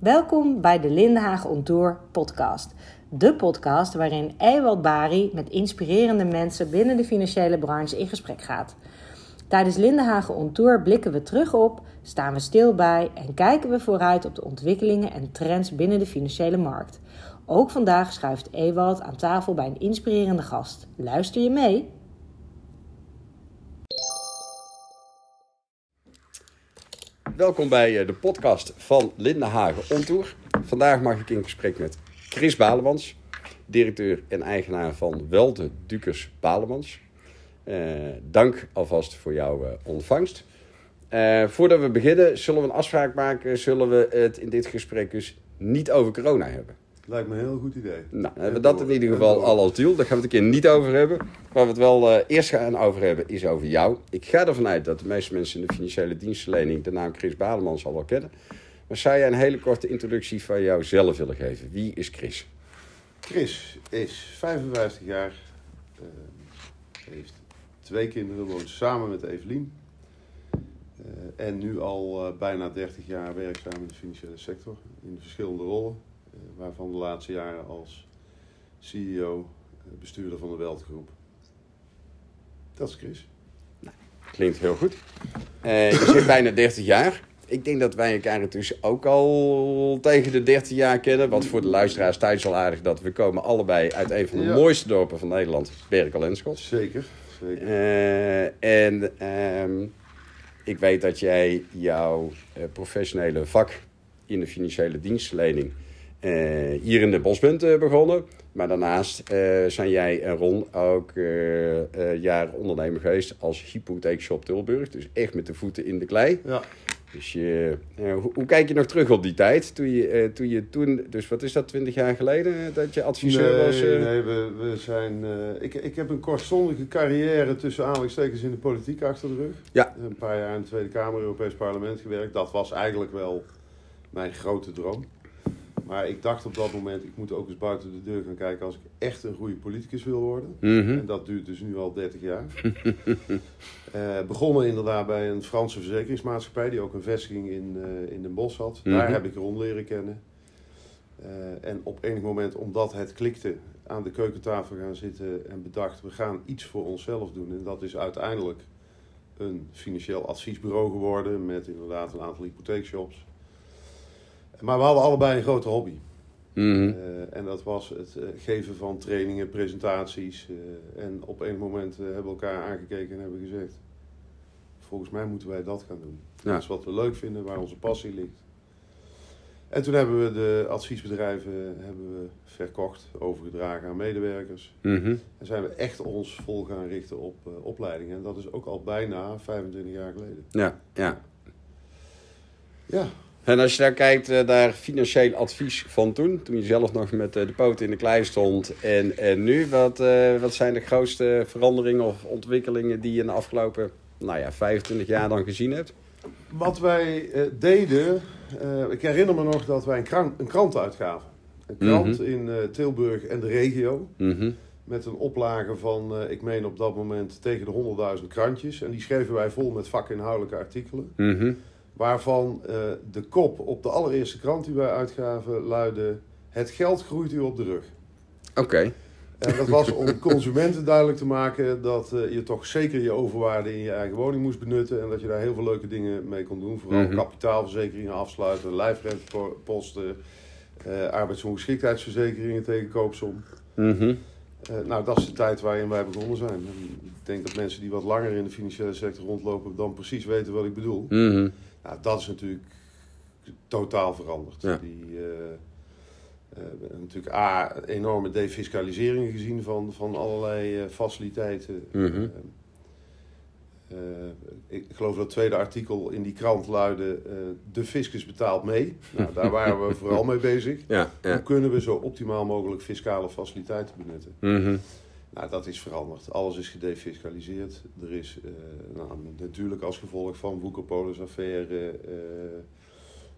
Welkom bij de Lindenhagen On Tour podcast. De podcast waarin Ewald Bari met inspirerende mensen binnen de financiële branche in gesprek gaat. Tijdens Lindenhagen On Tour blikken we terug op, staan we stil bij en kijken we vooruit op de ontwikkelingen en trends binnen de financiële markt. Ook vandaag schuift Ewald aan tafel bij een inspirerende gast. Luister je mee? Welkom bij eh, de podcast van Lindenhagen Ontour. Vandaag mag ik in gesprek met Chris Balemans, directeur en eigenaar van Welte Dukers Balemans. Uh, dank alvast voor jouw uh, ontvangst. Voordat we beginnen, zullen we een afspraak maken. Zullen we het in dit gesprek dus niet over corona hebben? Lijkt me een heel goed idee. Nou, hebben we dat in ieder geval al als deal. Daar gaan we het een keer niet over hebben. Waar we het wel uh, eerst gaan over hebben, is over jou. Ik ga ervan uit dat de meeste mensen in de financiële dienstverlening de naam Chris Bademan al wel kennen. Maar zou jij een hele korte introductie van jouzelf willen geven? Wie is Chris? Chris is 55 jaar, uh, heeft twee kinderen, woont samen met Evelien. Uh, en nu al bijna 30 jaar werkzaam in de financiële sector, in verschillende rollen waarvan de laatste jaren als CEO, bestuurder van de Weltgroep. Dat is Chris. Nou, klinkt heel goed. Uh, je zit bijna 30 jaar. Ik denk dat wij elkaar intussen ook al tegen de 13 jaar kennen. Wat voor de luisteraars thuis al aardig dat we komen allebei uit een van de ja. mooiste dorpen van Nederland, Berkel en Schot. Zeker, zeker. Uh, en um, ik weet dat jij jouw professionele vak in de financiële dienstverlening uh, hier in de bos bent uh, begonnen. Maar daarnaast uh, zijn jij en Ron ook jaren ondernemer geweest als hypotheekshop Tilburg. Dus echt met de voeten in de klei. Ja. Dus je, hoe, hoe, kijk je nog terug op die tijd? Toen je, toen je toen, dus wat is dat, twintig jaar geleden dat je adviseur nee, was? Nee, we, we zijn... ik, ik heb een kortstondige carrière tussen aanhalingstekens in de politiek achter de rug. Ja. Een paar jaar in de Tweede Kamer, Europees Parlement gewerkt. Dat was eigenlijk wel mijn grote droom. Maar ik dacht op dat moment, ik moet ook eens buiten de deur gaan kijken als ik echt een goede politicus wil worden. Mm -hmm. En dat duurt dus nu al 30 jaar. uh, begonnen inderdaad bij een Franse verzekeringsmaatschappij die ook een vestiging in, uh, in Den Bosch had. Mm -hmm. Daar heb ik Ron leren kennen. Uh, en op enig moment, omdat het klikte, aan de keukentafel gaan zitten en bedacht, we gaan iets voor onszelf doen. En dat is uiteindelijk een financieel adviesbureau geworden met inderdaad een aantal hypotheekshops. Maar we hadden allebei een grote hobby. Mm -hmm. uh, en dat was het uh, geven van trainingen, presentaties. Uh, en op een moment hebben we elkaar aangekeken en hebben gezegd... Volgens mij moeten wij dat gaan doen. Ja. Dat is wat we leuk vinden, waar onze passie ligt. En toen hebben we de adviesbedrijven hebben we verkocht, overgedragen aan medewerkers. Mm -hmm. En zijn we echt ons vol gaan richten op opleidingen. En dat is ook al bijna 25 jaar geleden. Ja, ja. Ja. En als je daar kijkt naar financieel advies van toen, toen je zelf nog met uh, de poot in de klei stond en, en nu, wat, uh, wat zijn de grootste veranderingen of ontwikkelingen die je in de afgelopen nou ja, 25 jaar dan gezien hebt? Wat wij deden, ik herinner me nog dat wij een krant, een krant uitgaven. Een krant Mhm. in Tilburg en de regio. Mm -hmm. Met een oplage van, ik meen op dat moment, tegen de 100.000 krantjes. En die schreven wij vol met vakinhoudelijke artikelen. Mm -hmm. Waarvan uh, de kop op de allereerste krant die wij uitgaven luidde... Het geld groeit u op de rug. Oké. Okay. En dat was om consumenten duidelijk te maken dat uh, je toch zeker je overwaarde in je eigen woning moest benutten. En dat je daar heel veel leuke dingen mee kon doen. Vooral Mhm. mm -hmm. kapitaalverzekeringen afsluiten, lijfrenteposten, uh, arbeidsongeschiktheidsverzekeringen tegen koopsom. Mm -hmm. nou, dat is de tijd waarin wij begonnen zijn. En ik denk dat mensen die wat langer in de financiële sector rondlopen dan precies weten wat ik bedoel. Mm -hmm. Nou, dat is natuurlijk totaal veranderd. Ja. Die, uh, uh, natuurlijk A, enorme defiscalisering gezien van, van allerlei uh, faciliteiten. Mm -hmm. ik geloof dat het tweede artikel in die krant luidde: De fiscus betaalt mee. Nou, daar waren we vooral mee bezig. Ja, ja. Hoe kunnen we zo optimaal mogelijk fiscale faciliteiten benutten? Mm -hmm. Nou, dat is veranderd. Alles is gedefiscaliseerd. Er is uh, nou, natuurlijk als gevolg van Woekerpolis-affaire, uh,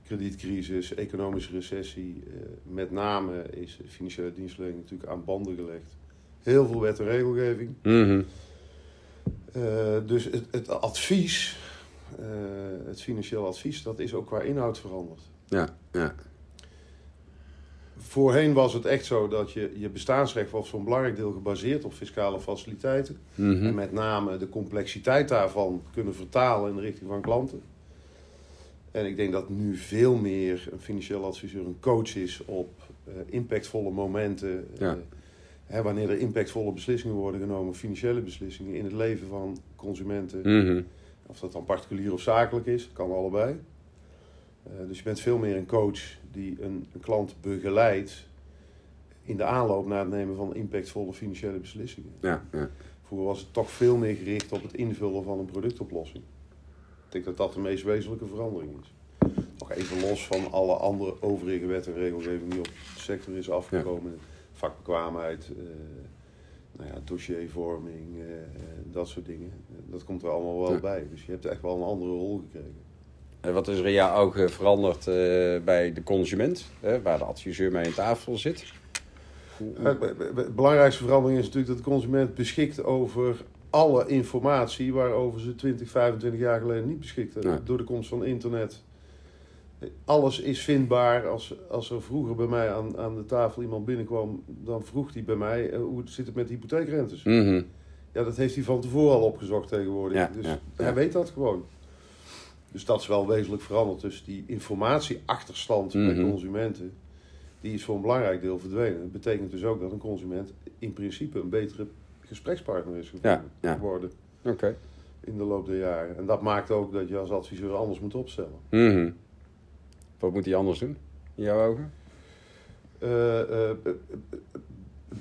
kredietcrisis, economische recessie, uh, met name is financiële dienstverlening natuurlijk aan banden gelegd. Heel veel wet en regelgeving. Mm -hmm. dus het, het advies, het financieel advies, dat is ook qua inhoud veranderd. Ja, ja. Voorheen was het echt zo dat je, je bestaansrecht was voor een belangrijk deel gebaseerd op fiscale faciliteiten. Mhm. En met name de complexiteit daarvan kunnen vertalen in de richting van klanten. En ik denk dat nu veel meer een financieel adviseur een coach is op eh, impactvolle momenten. Ja. eh, hè, wanneer er impactvolle beslissingen worden genomen, financiële beslissingen in het leven van consumenten. Mhm. Of dat dan particulier of zakelijk is, kan allebei. Eh, dus je bent veel meer een coach die een, een klant begeleidt in de aanloop naar het nemen van impactvolle financiële beslissingen. Ja, ja. Vroeger was het toch veel meer gericht op het invullen van een productoplossing. Ik denk dat dat de meest wezenlijke verandering is. Nog even los van alle andere overige wet en regelgeving die op de sector is afgekomen. Vakbekwaamheid, eh, nou ja, dossiervorming, eh, dat soort dingen. Dat komt er allemaal wel Ja. bij. Dus je hebt echt wel een andere rol gekregen. En wat is er in jouw ogen veranderd eh, bij de consument, waar de adviseur mee aan tafel zit? Het be- belangrijkste verandering is natuurlijk dat de consument beschikt over alle informatie waarover ze 20, 25 jaar geleden niet beschikten. Ja. Door de komst van internet. Alles is vindbaar. Als, als er vroeger bij mij aan, aan de tafel iemand binnenkwam, dan vroeg hij bij mij eh, hoe zit het met de hypotheekrentes. Mhm. Ja, dat heeft hij van tevoren al opgezocht tegenwoordig. Ja, dus ja, hij ja. weet dat gewoon. Dus dat is wel wezenlijk veranderd. Dus die informatieachterstand bij Mhm. consumenten, die is voor een belangrijk deel verdwenen. Dat betekent dus ook dat een consument in principe een betere gesprekspartner is Ja, ja. geworden Oké. in de loop der jaren. En dat maakt ook dat je als adviseur anders moet opstellen. Mhm. Wat moet hij anders doen, in jouw ogen? Eh, eh,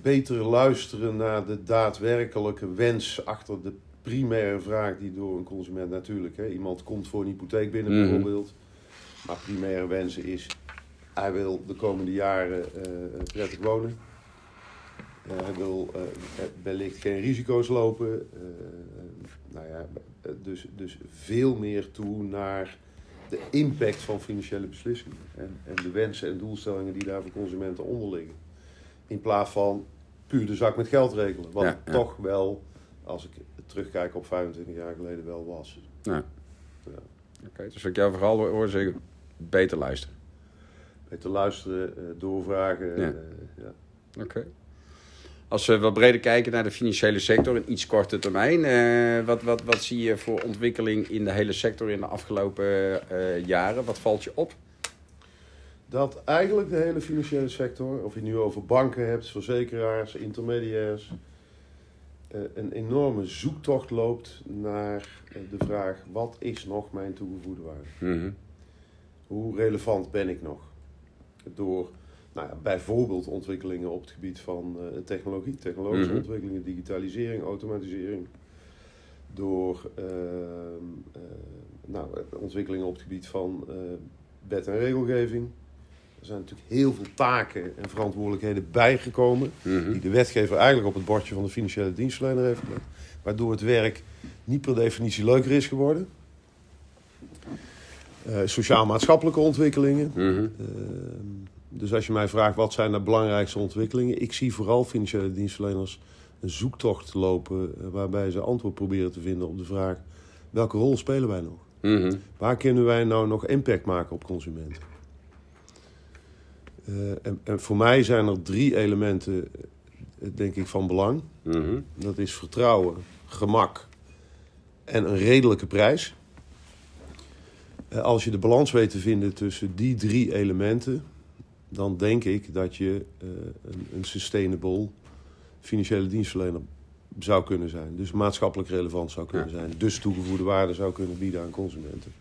beter luisteren naar de daadwerkelijke wens achter de primaire vraag die door een consument natuurlijk. Hè, iemand komt voor een hypotheek binnen Mhm. bijvoorbeeld. Maar primaire wensen is, hij wil de komende jaren eh, prettig wonen. Eh, hij wil eh, wellicht geen risico's lopen. Nou ja, dus, dus veel meer toe naar de impact van financiële beslissingen. En, en de wensen en doelstellingen die daar voor consumenten onder liggen. In plaats van puur de zak met geld regelen. Wat Ja, ja. toch wel, als ik terugkijk op 25 jaar geleden, wel was. Ja. Ja. Oké, dus wat ik jou vooral hoor zeggen, beter luisteren. Beter luisteren, eh, doorvragen. Ja. eh, ja. Oké. Als we wat breder kijken naar de financiële sector in iets korte termijn, eh, wat, wat, wat zie je voor ontwikkeling in de hele sector in de afgelopen eh, jaren? Wat valt je op? Dat eigenlijk de hele financiële sector, of je het nu over banken hebt, verzekeraars, intermediairs, een enorme zoektocht loopt naar eh, de vraag: wat is nog mijn toegevoegde waarde? Mhm. Hoe relevant ben ik nog? Door nou ja, bijvoorbeeld ontwikkelingen op het gebied van eh, technologie, technologische Mhm. ontwikkelingen, digitalisering, automatisering. Door ehm, eh, nou, ontwikkelingen op het gebied van eh, wet en regelgeving. Er zijn natuurlijk heel veel taken en verantwoordelijkheden bijgekomen. Mhm. Die de wetgever eigenlijk op het bordje van de financiële dienstverlener heeft gelegd. Waardoor het werk niet per definitie leuker is geworden. Eh, Sociaal-maatschappelijke ontwikkelingen. Mhm. Ehm, dus als je mij vraagt wat zijn de belangrijkste ontwikkelingen, ik zie vooral financiële dienstverleners een zoektocht lopen eh, waarbij ze antwoord proberen te vinden op de vraag welke rol spelen wij nog? Mhm. Waar kunnen wij nou nog impact maken op consumenten? Eh, en, en voor mij zijn er drie elementen, eh, denk ik, van belang. Mhm. Dat is vertrouwen, gemak en een redelijke prijs. Eh, Als je de balans weet te vinden tussen die drie elementen, dan denk ik dat je een, een sustainable financiële dienstverlener zou kunnen zijn. Dus maatschappelijk relevant zou kunnen Ja. zijn. Dus toegevoegde waarde zou kunnen bieden aan consumenten.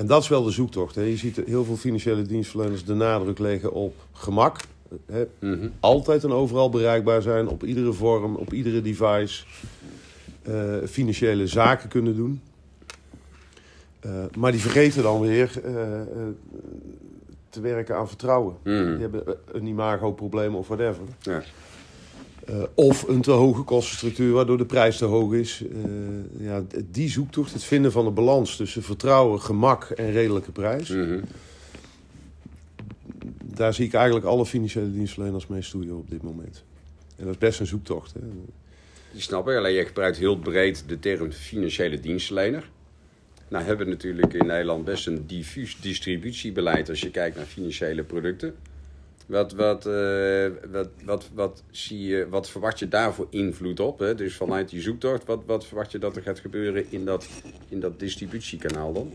En dat is wel de zoektocht. Hè. Je ziet heel veel financiële dienstverleners de nadruk leggen op gemak. Hè, Mhm. altijd en overal bereikbaar zijn, op iedere vorm, op iedere device, eh, financiële zaken kunnen doen. Eh, maar die vergeten dan weer eh, te werken aan vertrouwen. Mhm. Die hebben een imago-probleem of whatever. Ja. Eh, of een te hoge kostenstructuur waardoor de prijs te hoog is. Eh, ja, die zoektocht, het vinden van een balans tussen vertrouwen, gemak en redelijke prijs. Mhm. Daar zie ik eigenlijk alle financiële dienstverleners mee stoeien op dit moment. En dat is best een zoektocht. Hè? Die snap ik, alleen je gebruikt heel breed de term financiële dienstverlener. Nou hebben we natuurlijk in Nederland best een diffuus distributiebeleid als je kijkt naar financiële producten. Wat, wat, eh, wat, wat, wat, zie je, wat verwacht je daarvoor invloed op? Hè? Dus vanuit die zoektocht, wat, wat verwacht je dat er gaat gebeuren in dat, in dat distributiekanaal dan?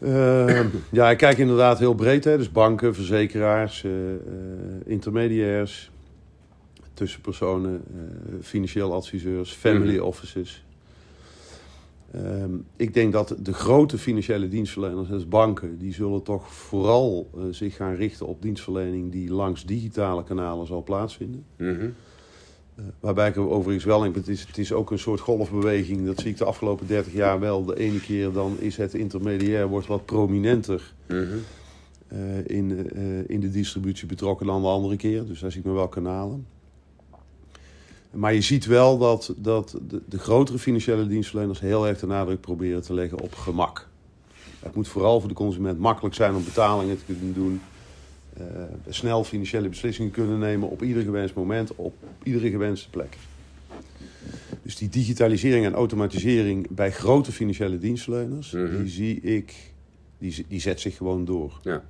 Ehm, ja, ik kijk inderdaad heel breed. Hè. Dus banken, verzekeraars, eh, intermediairs, tussenpersonen, financieel adviseurs, family Mhm. offices. Ehm, ik denk dat de grote financiële dienstverleners, dus banken, die zullen toch vooral eh, zich gaan richten op dienstverlening die langs digitale kanalen zal plaatsvinden. Mhm. Eh, waarbij ik er overigens wel denk, het is, het is ook een soort golfbeweging. Dat zie ik de afgelopen 30 jaar wel. De ene keer dan is het intermediair wordt wat prominenter Mhm. eh, in, in de distributie betrokken dan de andere keer. Dus daar zie ik me wel kanalen. Maar je ziet wel dat, dat de, de grotere financiële dienstverleners heel erg de nadruk proberen te leggen op gemak. Het moet vooral voor de consument makkelijk zijn om betalingen te kunnen doen. eh, snel financiële beslissingen kunnen nemen op ieder gewenst moment, op iedere gewenste plek. Dus die digitalisering en automatisering bij grote financiële dienstverleners, Mhm. die zie ik, die, die zet zich gewoon door. Ja.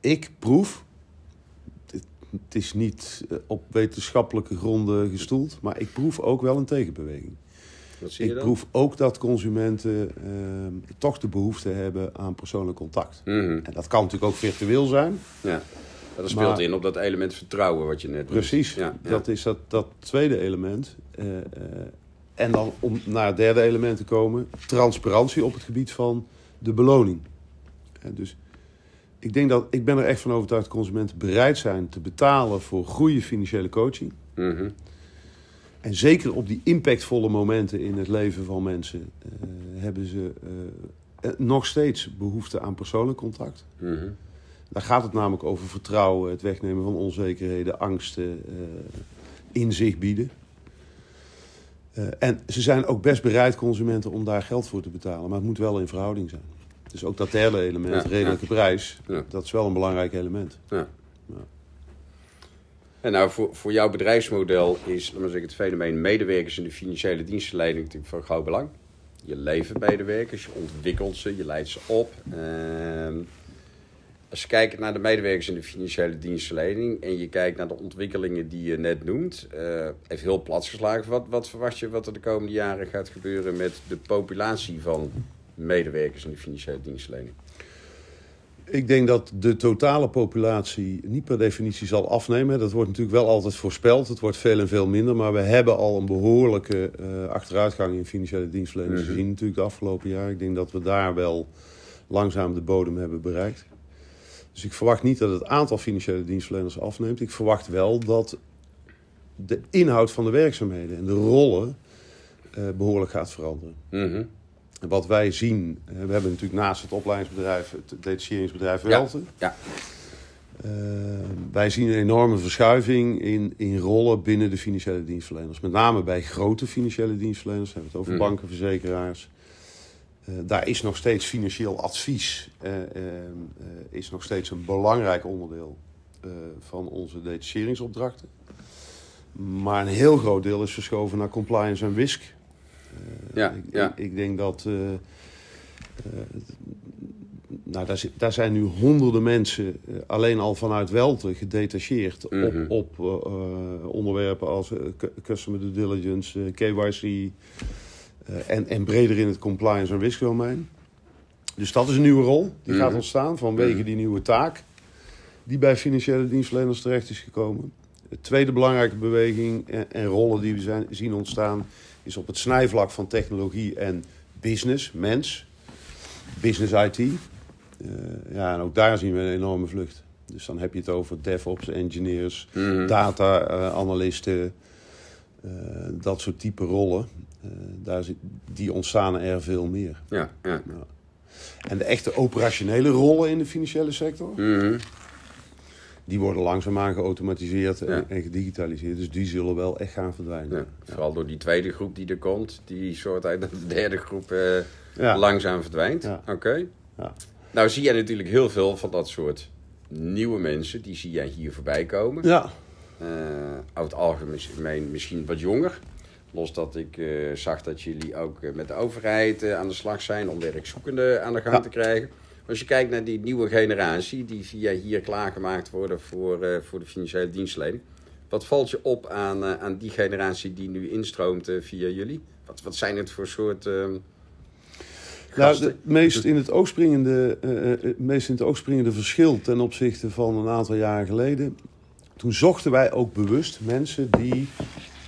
Ik proef, het, is niet eh, op wetenschappelijke gronden gestoeld, maar ik proef ook wel een tegenbeweging. Wat zie je Ik dan? proef ook dat consumenten ehm, toch de behoefte hebben aan persoonlijk contact. Mhm. En dat kan natuurlijk ook virtueel zijn. Ja. Dat speelt Maar- in op dat element vertrouwen wat je net. Precies, Ja, ja. dat is dat, dat tweede element. Eh, eh, en dan om naar het derde element te komen, transparantie op het gebied van de beloning. Eh, dus ik, denk dat, ik ben er echt van overtuigd dat consumenten bereid zijn te betalen voor goede financiële coaching. Mhm. En zeker op die impactvolle momenten in het leven van mensen eh, hebben ze eh, eh, nog steeds behoefte aan persoonlijk contact. Mhm. Daar gaat het namelijk over vertrouwen, het wegnemen van onzekerheden, angsten, eh, inzicht bieden. En ze zijn ook best bereid, consumenten, om daar geld voor te betalen. Maar het moet wel in verhouding zijn. Dus ook dat derde element, Ja, redelijke prijs, Ja. dat is wel een belangrijk element. Ja. En nou, voor, voor jouw bedrijfsmodel is laat maar zeggen, het fenomeen medewerkers in de financiële dienstverlening natuurlijk van groot belang. Je levert medewerkers, je ontwikkelt ze, je leidt ze op. Ehm, als je kijkt naar de medewerkers in de financiële dienstverlening en je kijkt naar de ontwikkelingen die je net noemt, eh even heel plat geslagen, wat, wat verwacht je wat er de komende jaren gaat gebeuren met de populatie van medewerkers in de financiële dienstverlening? Ik denk dat de totale populatie niet per definitie zal afnemen. Dat wordt natuurlijk wel altijd voorspeld. Het wordt veel en veel minder. Maar we hebben al een behoorlijke eh, achteruitgang in financiële dienstverleners Mhm. gezien natuurlijk de afgelopen jaar. Ik denk dat we daar wel langzaam de bodem hebben bereikt. Dus ik verwacht niet dat het aantal financiële dienstverleners afneemt. Ik verwacht wel dat de inhoud van de werkzaamheden en de rollen eh, behoorlijk gaat veranderen. Mhm. Wat wij zien, eh, we hebben natuurlijk naast het opleidingsbedrijf het detacheringsbedrijf Ja. Welte. Ja. Eh, wij zien een enorme verschuiving in, in rollen binnen de financiële dienstverleners. Met name bij grote financiële dienstverleners. We hebben het over Mhm. banken, verzekeraars. Eh, daar is nog steeds financieel advies is nog steeds een belangrijk onderdeel van onze detacheringsopdrachten. Maar een heel groot deel is verschoven naar compliance en risk. Eh, Ja, ik, ja. Ik, ik denk dat. eh, eh, nou, daar, zijn nu honderden mensen alleen al vanuit Welte gedetacheerd Mhm. op, op eh, onderwerpen als cu- customer due diligence, KYC en, en breder in het compliance en risk domein. Dus dat is een nieuwe rol die Mhm. gaat ontstaan vanwege Mhm. die nieuwe taak die bij financiële dienstverleners terecht is gekomen. De tweede belangrijke beweging en, en rollen die we zijn, zien ontstaan is op het snijvlak van technologie en business, mens, business IT. Eh, ja, en ook daar zien we een enorme vlucht. Dus dan heb je het over DevOps, engineers, Mhm. data-analysten, eh, dat soort type rollen. Eh, daar zit, die ontstaan er veel meer. Ja, ja. En de echte operationele rollen in de financiële sector, Mhm. Die worden langzaamaan geautomatiseerd en, Ja. en gedigitaliseerd. Dus die zullen wel echt gaan verdwijnen. Ja, vooral door die tweede groep die er komt, die soort uit de derde groep eh, langzaam verdwijnt. Oké. Nou zie jij natuurlijk heel veel van dat soort nieuwe mensen, die zie jij hier voorbij komen. Ja, over het algemeen misschien wat jonger. Los dat ik eh, zag dat jullie ook met de overheid aan de slag zijn om werkzoekenden aan de gang te krijgen. Als je kijkt naar die nieuwe generatie die via hier klaargemaakt worden voor, eh, voor de financiële dienstverlening. Wat valt je op aan, eh, aan die generatie die nu instroomt eh, via jullie? Wat, wat zijn het voor soort ehm, Nou, het meest in het, oog springende, het meest in het oog springende verschil ten opzichte van een aantal jaren geleden. Toen zochten wij ook bewust mensen die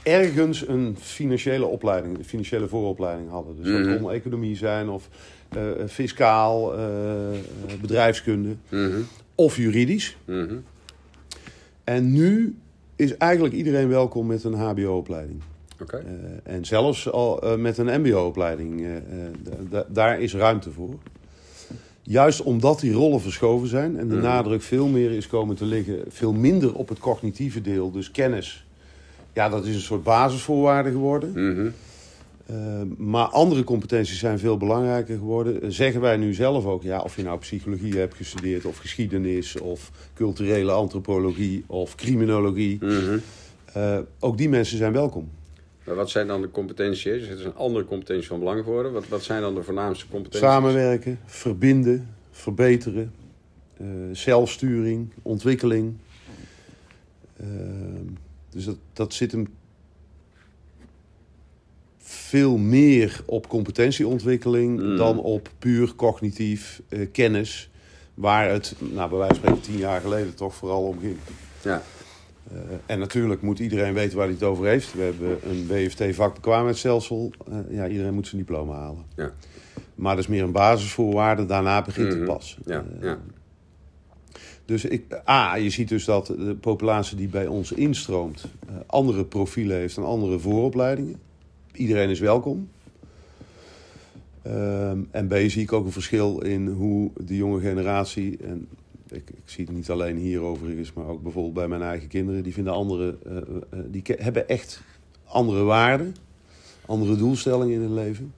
ergens een financiële opleiding, een financiële vooropleiding hadden. Dus dat Mhm. kon economie zijn of fiscaal, eh, eh, bedrijfskunde Mhm, of juridisch. mhm. En nu is eigenlijk iedereen welkom met een HBO-opleiding. Eh, en zelfs al eh, met een MBO-opleiding, eh, eh, da- da- daar is ruimte voor. Juist omdat die rollen verschoven zijn en de Mhm. nadruk veel meer is komen te liggen, veel minder op het cognitieve deel, dus kennis. Ja, dat is een soort basisvoorwaarde geworden. Mhm. Eh, maar andere competenties zijn veel belangrijker geworden. Eh, Zeggen wij nu zelf ook, ja, of je nou psychologie hebt gestudeerd, of geschiedenis, of culturele antropologie, of criminologie. Mhm. eh, ook die mensen zijn welkom. Maar wat zijn dan de competenties? Het is een andere competentie van belang geworden. Wat, wat zijn dan de voornaamste competenties? Samenwerken, verbinden, verbeteren, zelfsturing, ontwikkeling. Dus dat, dat zit hem veel meer op competentieontwikkeling Mm. dan op puur cognitief eh, kennis. Waar het, nou, bij wijze van spreken, tien jaar geleden toch vooral om ging. Ja. Eh, en natuurlijk moet iedereen weten waar hij het over heeft. We hebben een WFT-vakbekwaamheidsstelsel. Eh, ja, iedereen moet zijn diploma halen. Ja. Maar dat is meer een basisvoorwaarde. Daarna begint het pas. Ja, ja. Dus ik, A, je ziet dus dat de populatie die bij ons instroomt... andere profielen heeft en andere vooropleidingen. Iedereen is welkom. Ehm, en B, zie ik ook een verschil in hoe de jonge generatie... en ik, ik zie het niet alleen hier overigens, maar ook bijvoorbeeld bij mijn eigen kinderen... die vinden andere, eh, eh, die ke- hebben echt andere waarden, andere doelstellingen in hun leven...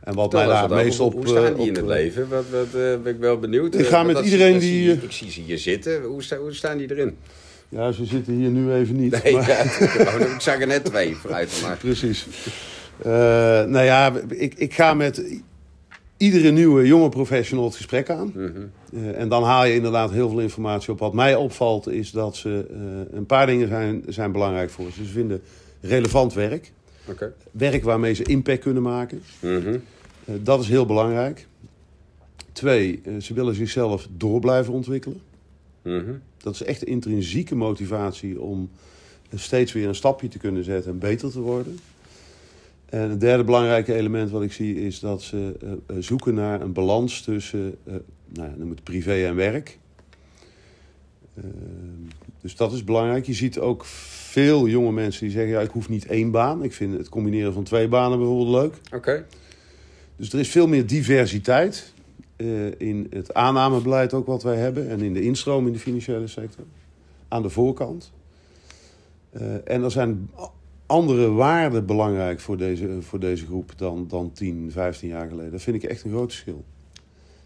En wat mij daar meest op... hoe staan eh, die in het eh, leven? Wat, wat eh, ben ik wel benieuwd. Ik Eh, ga wat met iedereen die, eh, Ik zie ze hier zitten. Hoe, hoe staan die erin? Ja, ze zitten hier nu even niet. Nee, maar- ja, ik zag er net twee vooruit. Maar. Precies. Eh, nou ja, ik, ik ga met iedere nieuwe jonge professional het gesprek aan. Mhm. Eh, en dan haal je inderdaad heel veel informatie op. Wat mij opvalt is dat ze eh, een paar dingen zijn, zijn belangrijk voor ze. Ze vinden relevant werk. Oké. Werk waarmee ze impact kunnen maken. Mhm. Dat is heel belangrijk. Twee, ze willen zichzelf door blijven ontwikkelen. Mhm. Dat is echt de intrinsieke motivatie om steeds weer een stapje te kunnen zetten en beter te worden. En het derde belangrijke element wat ik zie is dat ze eh, eh, zoeken naar een balans tussen eh nou, ja, het privé en werk. Dus dat is belangrijk. Je ziet ook veel jonge mensen die zeggen: ja, ik hoef niet één baan. Ik vind het combineren van twee banen bijvoorbeeld leuk. Oké. Dus er is veel meer diversiteit in het aannamebeleid ook wat wij hebben. En in de instroom in de financiële sector. Aan de voorkant. Eh, en er zijn andere waarden belangrijk voor deze, voor deze groep dan, dan 10, 15 jaar geleden. Dat vind ik echt een groot verschil.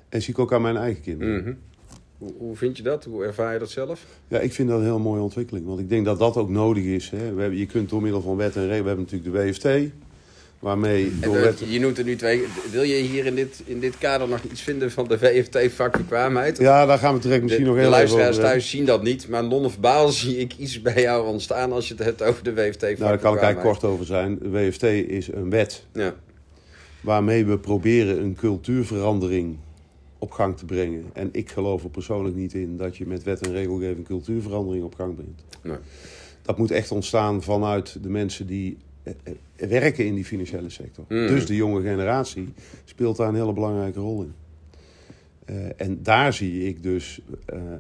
En zie ik ook aan mijn eigen kinderen. Mhm. Hoe, hoe vind je dat? Hoe ervaar je dat zelf? Ja, ik vind dat een heel mooie ontwikkeling. Want ik denk dat dat ook nodig is. Hè. We hebben, je kunt door middel van wet en regel... We hebben natuurlijk de WFT. Waarmee En, door eh, je noemt er nu twee. Wil je hier in dit, in dit kader nog iets vinden van de VFT-vakbekwaamheid? Ja, daar gaan we direct misschien de, nog de heel even luisteraars over hebben. thuis zien dat niet, maar non-verbaal zie ik iets bij jou ontstaan als je het hebt over de WFT. Nou, daar kan ik eigenlijk kort over zijn. De WFT is een wet Ja. waarmee we proberen een cultuurverandering op gang te brengen. En ik geloof er persoonlijk niet in dat je met wet en regelgeving cultuurverandering op gang brengt. Nee. Dat moet echt ontstaan vanuit de mensen die werken in die financiële sector. Mhm. Dus de jonge generatie speelt daar een hele belangrijke rol in. Eh, en daar zie ik dus, eh, eh,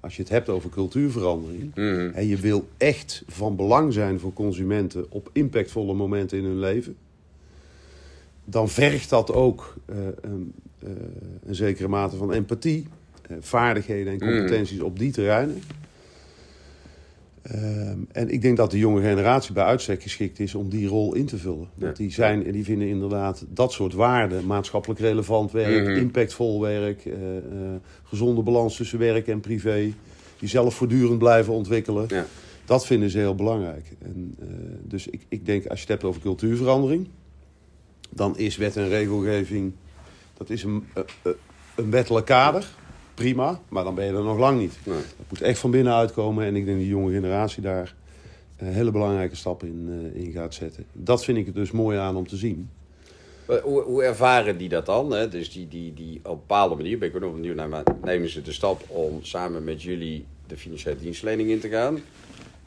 als je het hebt over cultuurverandering, en je wil echt van belang zijn voor consumenten op impactvolle momenten in hun leven. Dan vergt dat ook eh, een, eh, een zekere mate van empathie, eh, vaardigheden en competenties op die terreinen. Ehm, en ik denk dat de jonge generatie bij uitstek geschikt is om die rol in te vullen. Want die, zijn, en die vinden inderdaad dat soort waarden, maatschappelijk relevant werk, Mhm. impactvol werk, eh, eh, gezonde balans tussen werk en privé, die zelf voortdurend blijven ontwikkelen. Ja. Dat vinden ze heel belangrijk. En, eh, dus ik, ik denk, als je het hebt over cultuurverandering, dan is wet en regelgeving, dat is een, een wettelijk kader, prima, maar dan ben je er nog lang niet. Nee. Het moet echt van binnenuit komen en ik denk dat die jonge generatie daar een hele belangrijke stappen in, eh, in gaat zetten. Dat vind ik er dus mooi aan om te zien. Hoe, hoe ervaren die dat dan? Hè? Dus die, die, die op een bepaalde manier, ben ik ook nog benieuwd naar, maar nemen ze de stap om samen met jullie de financiële dienstverlening in te gaan?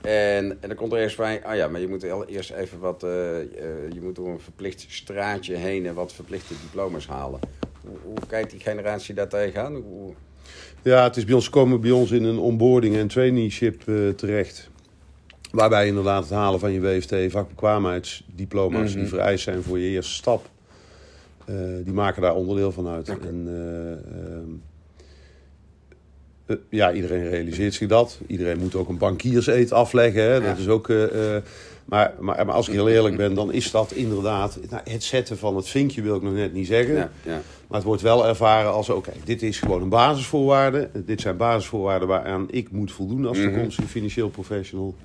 En, en dan komt er eerst bij, ah ja, maar je moet eerst even wat, eh, eh, je moet door een verplicht straatje heen en wat verplichte diploma's halen. Hoe, hoe kijkt die generatie daar tegenaan? Hoe, Ja, het is bij ons komen bij ons in een onboarding en traineeship eh, terecht. Waarbij inderdaad het halen van je WFT vakbekwaamheidsdiploma's Mhm. die vereist zijn voor je eerste stap. eh, die maken daar onderdeel van uit. En, eh, ehm, eh, ja, iedereen realiseert zich dat. Iedereen moet ook een bankierseed afleggen. Hè? Ja. Dat is ook, maar, maar, maar als ik heel eerlijk ben, dan is dat inderdaad... Nou, het zetten van het vinkje wil ik nog net niet zeggen. ja, ja. Maar het wordt wel ervaren als, oké, dit is gewoon een basisvoorwaarde. Dit zijn basisvoorwaarden waaraan ik moet voldoen als Mhm. toekomstige financieel professional.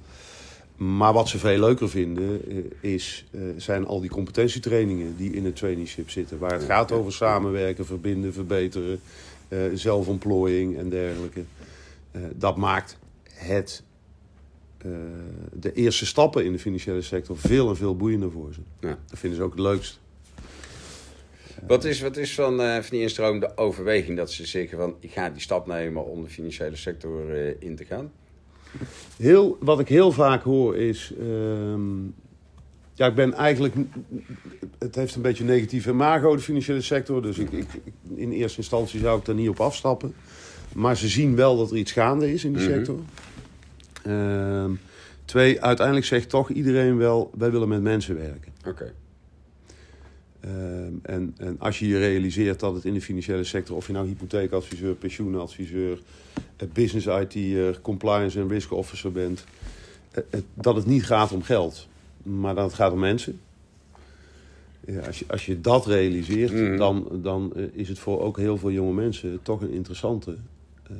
Maar wat ze veel leuker vinden, eh, is, eh, zijn al die competentietrainingen die in het traineeship zitten. Waar het gaat over samenwerken, verbinden, verbeteren, eh, zelfontplooiing en dergelijke. Dat maakt het, de eerste stappen in de financiële sector veel en veel boeiender voor ze. Ja. Dat vinden ze ook het leukst. Wat is, wat is van, eh, van die instroom de overweging dat ze zeggen van ik ga die stap nemen om de financiële sector eh, in te gaan? Heel, wat ik heel vaak hoor is. ehm, ja, ik ben eigenlijk. Het heeft een beetje een negatieve imago, de financiële sector. Dus ik, ik, in eerste instantie zou ik daar niet op afstappen. Maar ze zien wel dat er iets gaande is in die Mhm. sector. Ehm, twee, uiteindelijk zegt toch iedereen wel: wij willen met mensen werken. Oké. Ehm, en, en als je je realiseert dat het in de financiële sector, of je nou hypotheekadviseur, pensioenadviseur, eh, business IT'er, compliance en risk officer bent, eh, het- dat het niet gaat om geld, maar dat het gaat om mensen. Ja, als, je, als je dat realiseert, Mhm. dan, dan eh, is het voor ook heel veel jonge mensen toch een interessante ehm,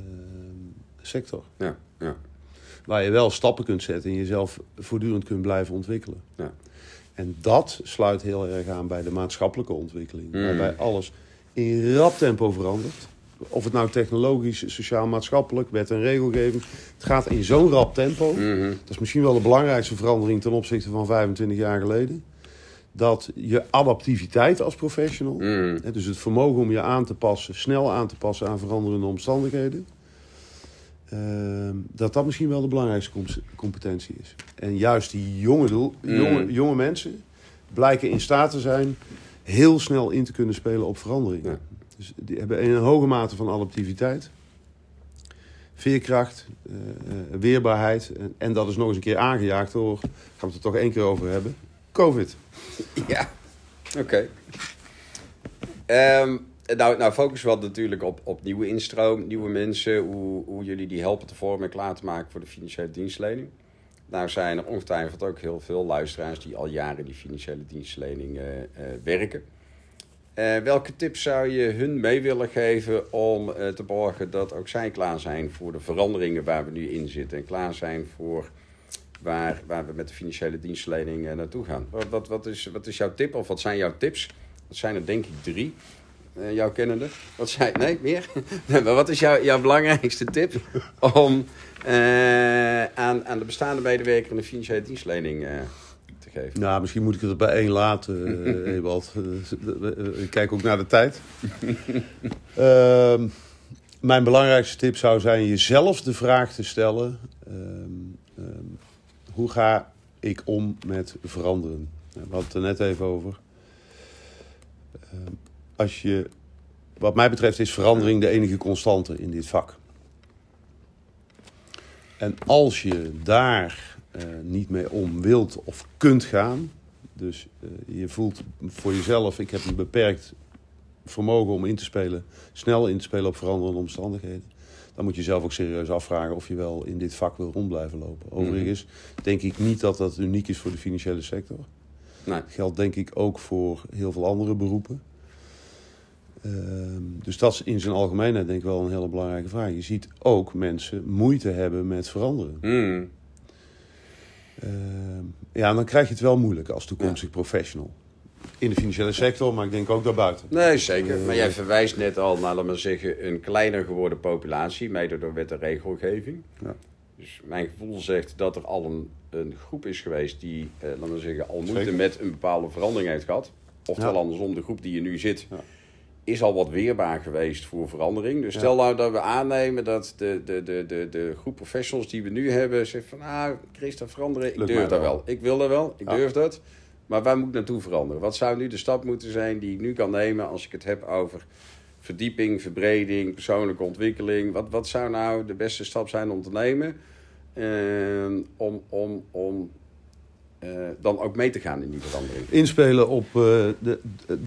sector. Ja, ja. Waar je wel stappen kunt zetten en jezelf voortdurend kunt blijven ontwikkelen. Ja. En dat sluit heel erg aan bij de maatschappelijke ontwikkeling. Mm. Waarbij alles in rap tempo verandert. Of het nou technologisch, sociaal-maatschappelijk, wet en regelgeving. Het gaat in zo'n rap tempo. Mhm. Dat is misschien wel de belangrijkste verandering ten opzichte van 25 jaar geleden. Dat je adaptiviteit als professional, hè, dus het vermogen om je aan te passen, snel aan te passen aan veranderende omstandigheden. Ehm, dat dat misschien wel de belangrijkste com- competentie is. En juist die jonge, doel, Mm. jonge, jonge mensen blijken in staat te zijn heel snel in te kunnen spelen op veranderingen. Ja. Dus die hebben een hoge mate van adaptiviteit, veerkracht, eh, eh, weerbaarheid. En, en dat is nog eens een keer aangejaagd door, gaan we het er toch één keer over hebben, COVID. Ja, oké. Ehm, nou, nou focussen we wat natuurlijk op, op nieuwe instroom, nieuwe mensen, hoe, hoe jullie die helpen te vormen en klaar te maken voor de financiële dienstverlening. Nou zijn er ongetwijfeld ook heel veel luisteraars die al jaren die financiële dienstverlening eh, eh, werken. Eh, welke tips zou je hun mee willen geven om te borgen dat ook zij klaar zijn voor de veranderingen waar we nu in zitten en klaar zijn voor waar, waar we met de financiële dienstverlening eh, naartoe gaan. Wat, wat, wat, is, wat is jouw tip of wat zijn jouw tips? Dat zijn er denk ik drie, eh, jouw kennende. Wat zijn, nee, meer? Nee, maar wat is jouw, jouw belangrijkste tip om eh, aan, aan de bestaande medewerker in de financiële dienstverlening eh, te geven? Nou, misschien moet ik het er bij één laten, Ewald. Ik kijk ook naar de tijd. Ehm, mijn belangrijkste tip zou zijn jezelf de vraag te stellen... ehm, ehm, hoe ga ik om met veranderen? We hadden het er net even over. Als je, wat mij betreft is verandering de enige constante in dit vak. En als je daar eh, niet mee om wilt of kunt gaan, dus eh, je voelt voor jezelf, ik heb een beperkt vermogen om in te spelen, snel in te spelen op veranderende omstandigheden, dan moet je zelf ook serieus afvragen of je wel in dit vak wil rond blijven lopen. Overigens denk ik niet dat dat uniek is voor de financiële sector. Nee. Geldt denk ik ook voor heel veel andere beroepen. Ehm, dus dat is in zijn algemeenheid denk ik wel een hele belangrijke vraag. Je ziet ook mensen moeite hebben met veranderen. Ehm, ja, dan krijg je het wel moeilijk als toekomstig professional. in de financiële sector, maar ik denk ook daarbuiten. Nee, zeker. Maar jij verwijst net al naar, laten we zeggen, een kleiner geworden populatie, mede door wet en regelgeving. Ja. Dus mijn gevoel zegt dat er al een, een groep is geweest die, eh, laten we zeggen, al moeite met een bepaalde verandering heeft gehad. Oftewel Ja. andersom, de groep die je nu zit, Ja. Is al wat weerbaar geweest voor verandering. Dus stel nou dat we aannemen dat de, de, de, de, de groep professionals die we nu hebben, zegt van, ah, Chris, dat veranderen, ik Lukt durf dat wel. wel. Ik wil dat wel, ik durf dat. Maar waar moet ik naartoe veranderen? Wat zou nu de stap moeten zijn die ik nu kan nemen als ik het heb over verdieping, verbreding, persoonlijke ontwikkeling? Wat, wat zou nou de beste stap zijn om te nemen ehm, om, om, om dan ook mee te gaan in die verandering? Inspelen op eh, de,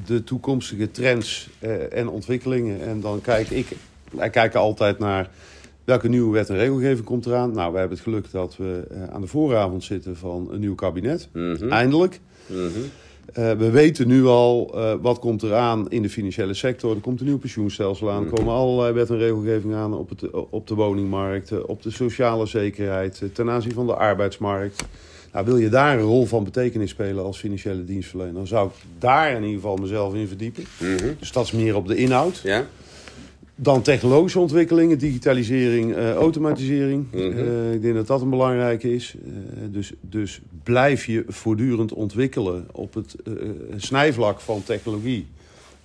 de toekomstige trends eh, en ontwikkelingen. En dan kijk ik, wij kijken altijd naar welke nieuwe wet en regelgeving komt eraan. Nou, we hebben het geluk dat we eh, aan de vooravond zitten van een nieuw kabinet. Mhm, Eindelijk. mhm. Eh, we weten nu al uh, wat komt eraan in de financiële sector. Er komt een nieuw pensioenstelsel aan. Er komen allerlei wet en regelgeving aan op, het, op de woningmarkt, eh, op de sociale zekerheid, eh, ten aanzien van de arbeidsmarkt. Nou, wil je daar een rol van betekenis spelen als financiële dienstverlener, dan zou ik daar in ieder geval mezelf in verdiepen. Mhm. Dus dat is meer op de inhoud. Ja? Dan technologische ontwikkelingen, digitalisering, uh, automatisering. Mhm. Uh, ik denk dat dat een belangrijke is. Uh, dus, dus blijf je voortdurend ontwikkelen op het snijvlak van technologie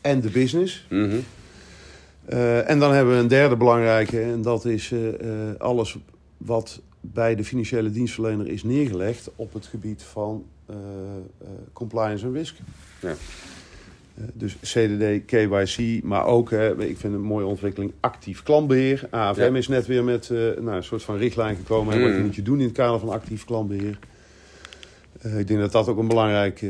en de business. Mhm. En dan hebben we een derde belangrijke en dat is alles wat bij de financiële dienstverlener is neergelegd op het gebied van uh, compliance en risk. Ja. Uh, dus CDD, KYC, maar ook, hè, ik vind een mooie ontwikkeling, actief klantbeheer. AFM ja. is net weer met nou, een soort van richtlijn gekomen. Mm. Wat je moet je doen in het kader van actief klantbeheer. Ik denk dat dat ook een belangrijk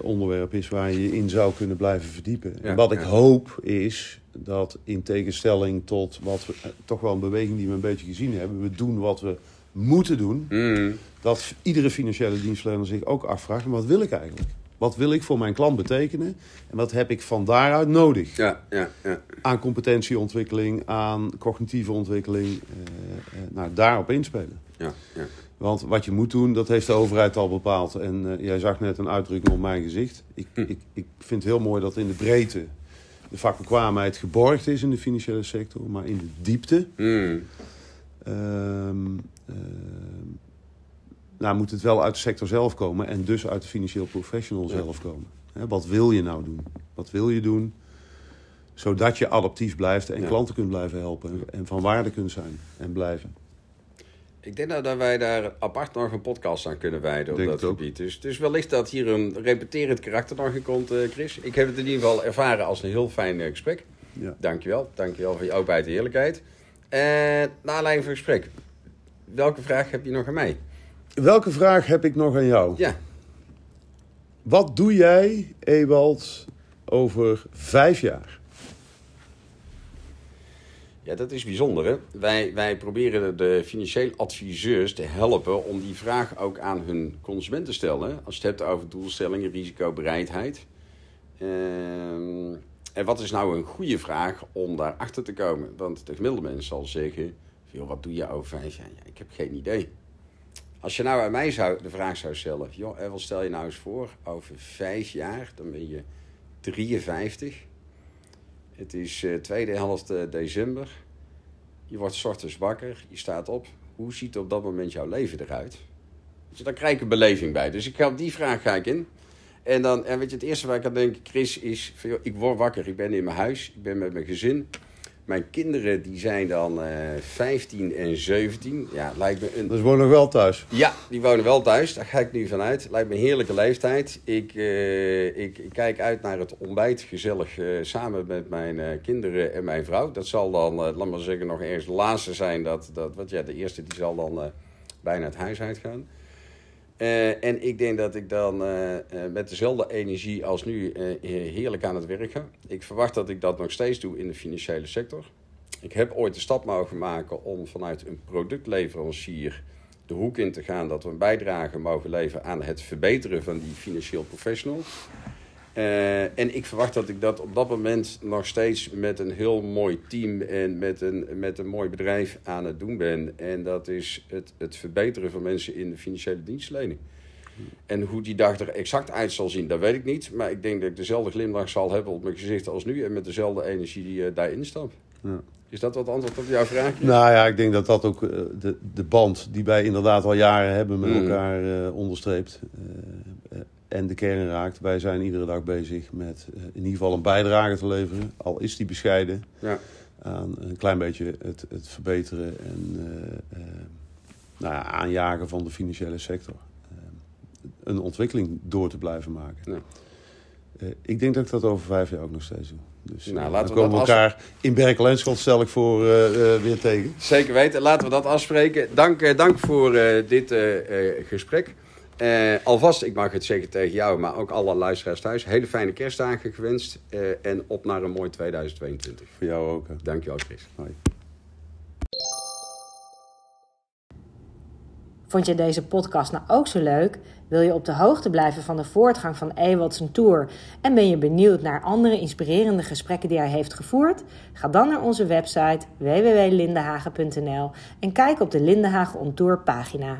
onderwerp is waar je in zou kunnen blijven verdiepen. Ja, en wat ik hoop is dat in tegenstelling tot wat we, toch wel een beweging die we een beetje gezien hebben, we doen wat we moeten doen. Mm. Dat iedere financiële dienstverlener zich ook afvraagt, wat wil ik eigenlijk? Wat wil ik voor mijn klant betekenen? En wat heb ik van daaruit nodig? Ja, ja, ja. Aan competentieontwikkeling, aan cognitieve ontwikkeling. Uh, uh, nou, daarop inspelen. Ja, ja. Want wat je moet doen, dat heeft de overheid al bepaald. En uh, jij zag net een uitdrukking op mijn gezicht. Ik, Hm. ik, ik vind het heel mooi dat in de breedte de vakbekwaamheid geborgd is in de financiële sector. Maar in de diepte... Mm. Um, nou moet het wel uit de sector zelf komen en dus uit de financieel professional zelf komen. He, wat wil je nou doen? Wat wil je doen? Zodat je adaptief blijft en Ja. klanten kunt blijven helpen en van waarde kunt zijn en blijven. Ik denk nou dat wij daar apart nog een podcast aan kunnen wijden op Denk dat gebied. Dus, dus wellicht dat hier een repeterend karakter nog in komt, eh, Chris. Ik heb het in ieder geval ervaren als een heel fijn eh, gesprek. Ja. Dankjewel. Dankjewel voor je openheid en eerlijkheid. En na aanleiding van het gesprek, welke vraag heb je nog aan mij? Welke vraag heb ik nog aan jou? Ja, Wat doe jij, Ewald, over vijf jaar? Ja, dat is bijzonder. Hè? Wij, wij proberen de financieel adviseurs te helpen om die vraag ook aan hun consument te stellen. Als je het hebt over doelstellingen, risicobereidheid. Ehm, en wat is nou een goede vraag om daarachter te komen? Want de gemiddelde mens zal zeggen, joh, wat doe je over vijf jaar? Ja, ik heb geen idee. Als je nou aan mij zou, de vraag zou stellen, joh, wat stel je nou eens voor, over vijf jaar, dan ben je 53. Het is uh, tweede helft uh, december. Je wordt ochtends wakker, je staat op. Hoe ziet op dat moment jouw leven eruit? Dus daar krijg ik een beleving bij. Dus ik ga op die vraag ga ik in. En dan, en weet je, het eerste waar ik aan denk, Chris, is... Ik word wakker, ik ben in mijn huis, ik ben met mijn gezin. Mijn kinderen die zijn dan uh, 15 en 17. Ja, lijkt me een... Dus wonen nog wel thuis. Ja, die wonen wel thuis. Daar ga ik nu vanuit. Lijkt me een heerlijke leeftijd. Ik, uh, ik, ik, kijk uit naar het ontbijt. Gezellig uh, samen met mijn kinderen en mijn vrouw. Dat zal dan, laat maar zeggen, nog ergens de laatste zijn. Dat, dat, wat, ja, de eerste die zal dan bijna het huis uitgaan. Uh, en ik denk dat ik dan uh, uh, met dezelfde energie als nu heerlijk aan het werk ga. Ik verwacht dat ik dat nog steeds doe in de financiële sector. Ik heb ooit de stap mogen maken om vanuit een productleverancier de hoek in te gaan dat we een bijdrage mogen leveren aan het verbeteren van die financieel professional. En ik verwacht dat ik dat op dat moment nog steeds met een heel mooi team en met een, met een mooi bedrijf aan het doen ben. En dat is het, het verbeteren van mensen in de financiële dienstverlening. En hoe die dag er exact uit zal zien, dat weet ik niet. Maar ik denk dat ik dezelfde glimlach zal hebben op mijn gezicht als nu. En met dezelfde energie die uh, daarin stapt. Ja. Is dat wat antwoord op jouw vraag? Nou ja, ik denk dat dat ook uh, de, de band die wij inderdaad al jaren hebben met Mm. elkaar uh, onderstreept. Uh, en de kern raakt. Wij zijn iedere dag bezig met in ieder geval een bijdrage te leveren. Al is die bescheiden. Ja. Aan een klein beetje het, het verbeteren en nou ja, aanjagen van de financiële sector. een ontwikkeling door te blijven maken. Ja. Ik denk dat ik dat over vijf jaar ook nog steeds doe. Dus nou, laten we komen elkaar in Berkel en Schot stel ik voor uh, weer tegen. Zeker weten, laten we dat afspreken. Dank, dank voor dit gesprek. Alvast, ik mag het zeggen tegen jou, maar ook alle luisteraars thuis. Hele fijne kerstdagen gewenst en op naar een mooi 2022. Voor jou ook. Hè. Dankjewel Chris. Hoi. Vond je deze podcast nou ook zo leuk? Wil je op de hoogte blijven van de voortgang van Ewald zijn tour? En ben je benieuwd naar andere inspirerende gesprekken die hij heeft gevoerd? Ga dan naar onze website www.lindenhagen.nl en kijk op de Lindenhagen On Tour pagina.